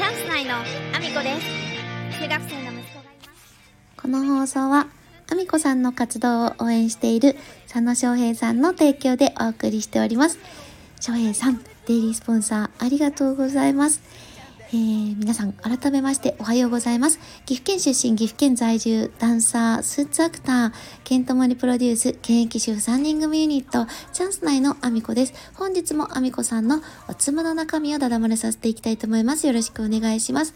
チャンス内のアミコです中学生の息子がいますこの放送は、あみこさんの活動を応援している佐野翔平さんの提供でお送りしております。翔平さん、デイリースポンサーありがとうございます。えー皆さん、改めましておはようございます。岐阜県出身、岐阜県在住、ダンサー、スーツアクター、ケントモリプロデュース、現役主婦3人組ユニット、チャンス内のアミコです。本日もアミコさんのおつむの中身をだだ漏れさせていきたいと思います。よろしくお願いします。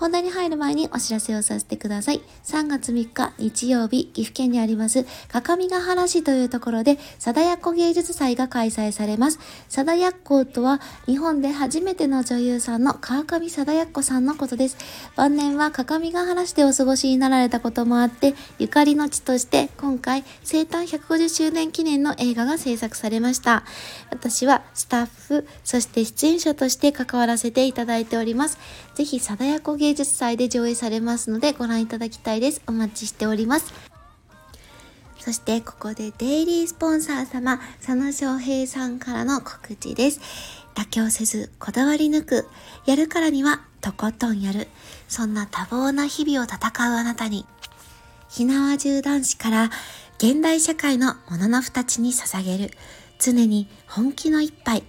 本題に入る前にお知らせをさせてください。3月3日日曜日、岐阜県にあります、各務原市というところで、貞奴芸術祭が開催されます。貞奴とは、日本で初めての女優さんの川上貞奴さんのことです。晩年は各務原市でお過ごしになられたこともあって、ゆかりの地として、今回、生誕150周年記念の映画が制作されました。私はスタッフ、そして出演者として関わらせていただいております。ぜひ、貞奴芸芸術祭で上映されますのでご覧いただきたいです。お待ちしております。そして、ここでデイリースポンサー様、佐野翔平さんからの告知です。妥協せず、こだわり抜く。やるからには、とことんやる。そんな多忙な日々を戦うあなたに、ひなわ銃男子から現代社会のもののふたちに捧げる常に本気の一杯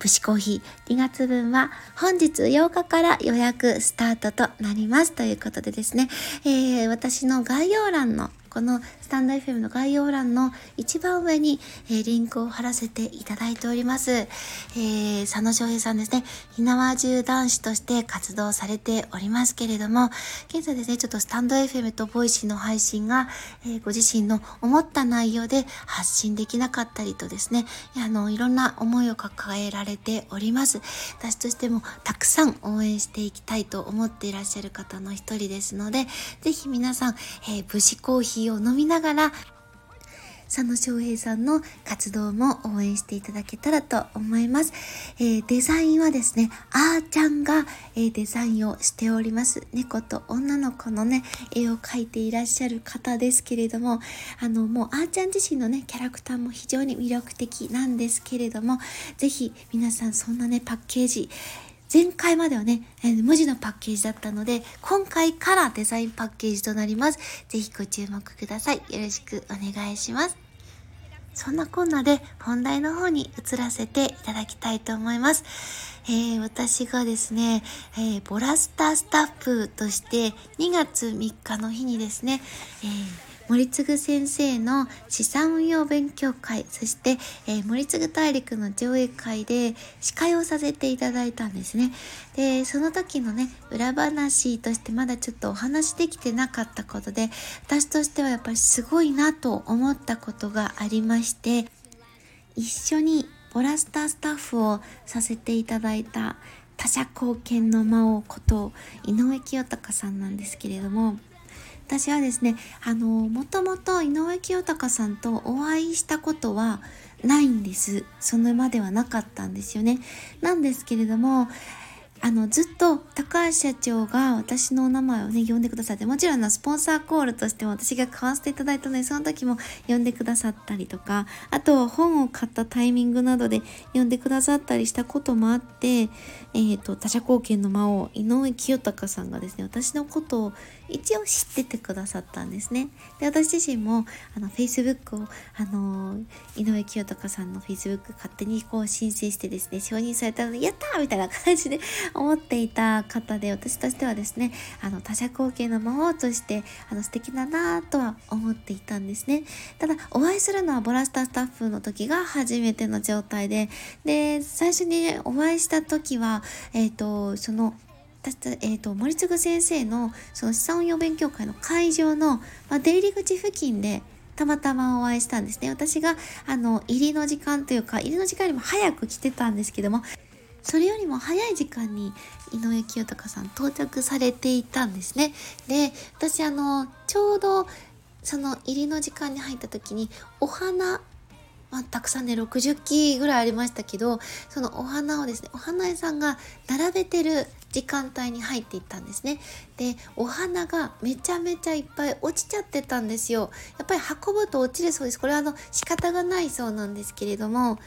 プシコーヒー。2月分は本日8日から予約スタートとなります。ということでですね、えー私の概要欄のこのスタンド FM の概要欄の一番上に、えーリンクを貼らせていただいております。えー佐野翔平さんですね、ひなわ銃男子として活動されておりますけれども、現在ですね、ちょっとスタンド FM とボイシーの配信が、えーご自身の思った内容で発信できなかったりとですね、あの、いろんな思いを抱えられております。私としてもたくさん応援していきたいと思っていらっしゃる方の一人ですので、ぜひ皆さん、えー武士コーヒーを飲みながら、佐野翔平さんの活動も応援していただけたらと思います。えーデザインはですね、あーちゃんが、えーデザインをしております。猫と女の子のね、絵を描いていらっしゃる方ですけれども、あの、もうあーちゃん自身のね、キャラクターも非常に魅力的なんですけれども、ぜひ皆さんそんなね、パッケージ、前回まではね、えー文字のパッケージだったので、今回からデザインパッケージとなります。ぜひご注目ください。よろしくお願いします。そんなこんなで本題の方に移らせていただきたいと思います。えー私がですね、えーボラスタースタッフとして2月3日の日にですね、えー森次先生の資産運用勉強会、そして、えー森次大陸の上映会で司会をさせていただいたんですね。で、その時のね、裏話としてまだちょっとお話できてなかったことで、私としてはやっぱりすごいなと思ったことがありまして、一緒にボラスタースタッフをさせていただいた他者貢献の魔王こと井上清隆さんなんですけれども私はですねあのもともと井上清隆さんとお会いしたことはないんです。そのまではなかったんですよね。なんですけれどもあのずっと高橋社長が私のお名前をね呼んでくださってもちろんのスポンサーコールとしても私が買わせていただいたのでその時も呼んでくださったりとかあとは本を買ったタイミングなどで呼んでくださったりしたこともあって、えー、と他者貢献の魔王井上清隆さんがですね私のことを一応知っててくださったんですね。で私自身もあの Facebook をあの井上清隆さんの Facebook 勝手にこう申請してですね承認されたのでやったみたいな感じで 思っていた方で私としてはですねあの他者貢献の魔王としてあの素敵だなとは思っていたんですね。ただお会いするのはボラスタースタッフの時が初めての状態でで最初にお会いした時はえっ、とその私と,、えー、と森次先生のその資産運用勉強会の会場の、まあ、出入り口付近でたまたまお会いしたんですね。私があの入りの時間というか入りの時間よりも早く来てたんですけどもそれよりも早い時間に井上清隆さん到着されていたんですね。で私あのちょうどその入りの時間に入った時にお花まあ、たくさんね60基ぐらいありましたけどそのお花をですねお花屋さんが並べてる時間帯に入っていったんですね。でお花がめちゃめちゃいっぱい落ちちゃってたんですよ。やっぱり運ぶと落ちるそうです。これはあの仕方がないそうなんですけれども。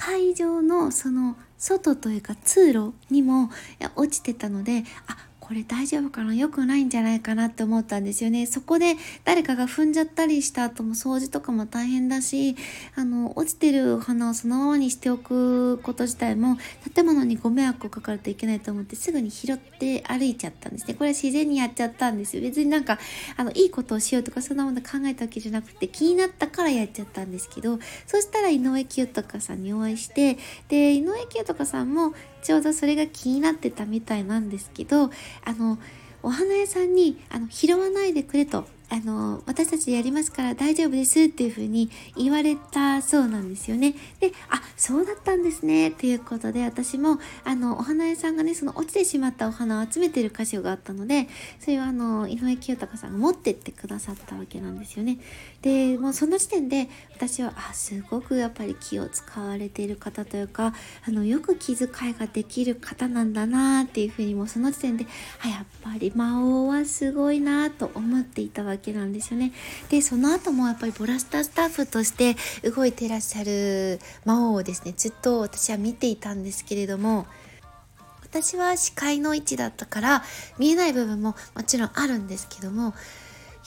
会場のその外というか通路にも落ちてたのであこれ大丈夫かな？良くないんじゃないかなって思ったんですよね。そこで誰かが踏んじゃったりした後も掃除とかも大変だし、あの、落ちてる花をそのままにしておくこと自体も建物にご迷惑をかかるといけないと思ってすぐに拾って歩いちゃったんですね。これは自然にやっちゃったんですよ。別になんか、あの、いいことをしようとかそんなもの考えたわけじゃなくて気になったからやっちゃったんですけど、そしたら井上清隆さんにお会いして、で、井上清隆さんもちょうどそれが気になってたみたいなんですけどあのお花屋さんにあの拾わないでくれとあの、私たちやりますから大丈夫ですっていうふうに言われたそうなんですよね。で、あ、そうだったんですね。ということで、私も、あの、お花屋さんがね、その落ちてしまったお花を集めてる箇所があったので、それをあの、井上清隆さんが持ってってくださったわけなんですよね。で、もうその時点で、私は、あ、すごくやっぱり気を使われている方というか、あの、よく気遣いができる方なんだなっていうふうにもうその時点で、あ、やっぱり魔王はすごいなと思っていたわけけなんですよね。でその後もやっぱりボラスタースタッフとして動いてらっしゃる魔王をですねずっと私は見ていたんですけれども私は視界の位置だったから見えない部分ももちろんあるんですけども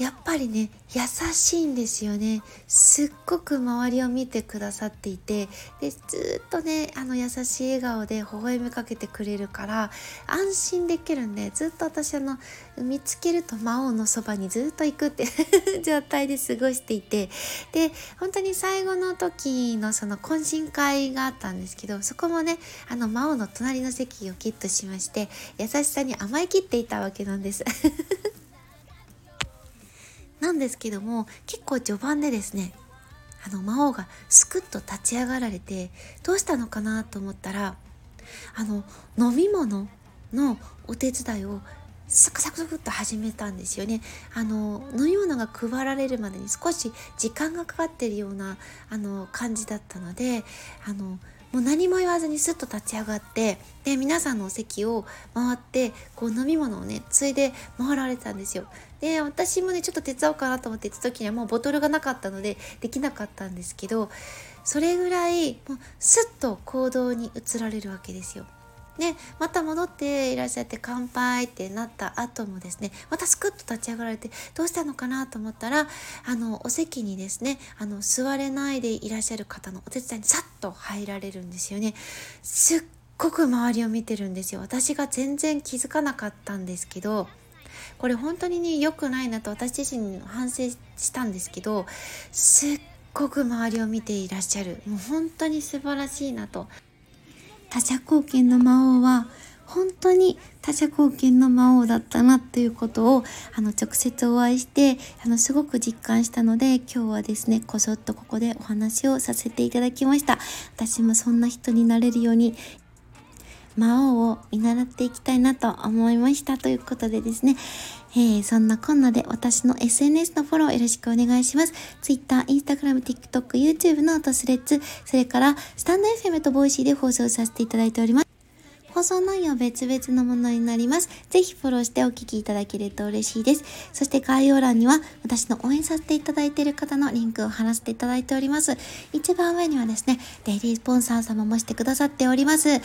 やっぱりね優しいんですよね。すっごく周りを見てくださっていてでずっとねあの優しい笑顔で微笑みかけてくれるから安心できるんでずっと私あの見つけると魔王のそばにずっと行くって 状態で過ごしていてで本当に最後の時のその懇親会があったんですけどそこもねあの魔王の隣の席をゲットしまして優しさに甘えきっていたわけなんです。なんですけども結構序盤でですねあの魔王がスクッと立ち上がられてどうしたのかなと思ったらあの飲み物のお手伝いをサクサクサクっと始めたんですよね。あの飲み物が配られるまでに少し時間がかかってるようなあの感じだったのであのもう何も言わずにスッと立ち上がってで皆さんのお席を回ってこう飲み物をねついで回られたんですよ。で私もねちょっと手伝おうかなと思って行った時にはもうボトルがなかったのでできなかったんですけどそれぐらいもうスッと行動に移られるわけですよ。でまた戻っていらっしゃって乾杯ってなった後もですねまたスクッと立ち上がられてどうしたのかなと思ったらあのお席にですねあの座れないでいらっしゃる方のお手伝いにさっと入られるんですよね。すっごく周りを見てるんですよ。私が全然気づかなかったんですけどこれ本当にね良くないなと私自身反省したんですけどすっごく周りを見ていらっしゃる。もう本当に素晴らしいなと他者貢献の魔王は本当に他者貢献の魔王だったなということをあの直接お会いしてあのすごく実感したので今日はですねこそっとここでお話をさせていただきました。私もそんな人になれるように魔王を見習っていきたいなと思いました。ということでですね、えー、そんなこんなで私の SNS のフォローよろしくお願いします。Twitter、Instagram、TikTok、YouTube のと Threads、それからスタンド FM とボイシーで放送させていただいております。放送内容別々のものになります。ぜひフォローしてお聞きいただけると嬉しいです。そして概要欄には私の応援させていただいている方のリンクを貼らせていただいております。一番上にはですね、デイリースポンサー様もしてくださっております。えー、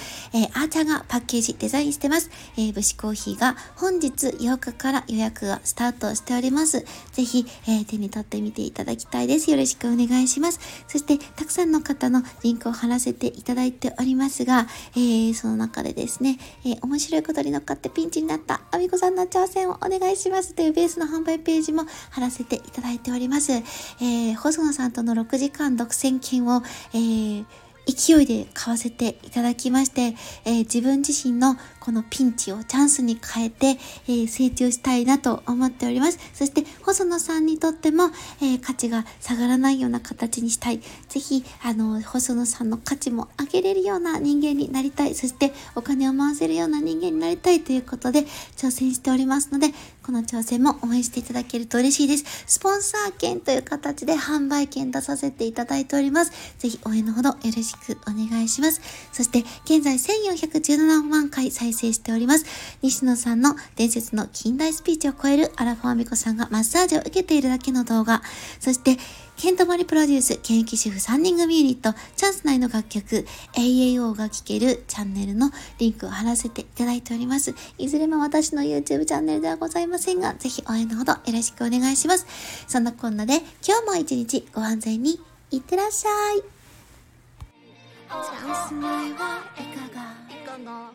あーちゃんがパッケージデザインしてます。えー、武士コーヒーが本日8日から予約がスタートしております。ぜひ、えー、手に取ってみていただきたいです。よろしくお願いします。そして、たくさんの方のリンクを貼らせていただいておりますが、えー、その中でですね、えー、面白いことに乗っかってピンチになったあみこさんの挑戦をお願いしますというベースの販売ページも貼らせていただいております。えー、細野さんとの6時間独占券を、えー勢いで買わせていただきまして、えー、自分自身のこのピンチをチャンスに変えて、えー、成長したいなと思っております。そして細野さんにとっても、えー、価値が下がらないような形にしたい。ぜひ、あの、細野さんの価値も上げれるような人間になりたい。そしてお金を回せるような人間になりたいということで挑戦しておりますので、この挑戦も応援していただけると嬉しいです。スポンサー券という形で販売券出させていただいております。ぜひ応援のほどよろしくお願いします。そして、現在1417万回再生しております。西野さんの伝説の近代スピーチを超えるアラフォーミコさんがマッサージを受けているだけの動画。そして、ケントマリプロデュース、現役主婦3人組ユニット、チャンス内の楽曲、AAO が聴けるチャンネルのリンクを貼らせていただいております。いずれも私の YouTube チャンネルではございませんが、ぜひ応援のほどよろしくお願いします。そんなこんなで、今日も一日ご安全にいってらっしゃい。チャンス内はいかが？いかが？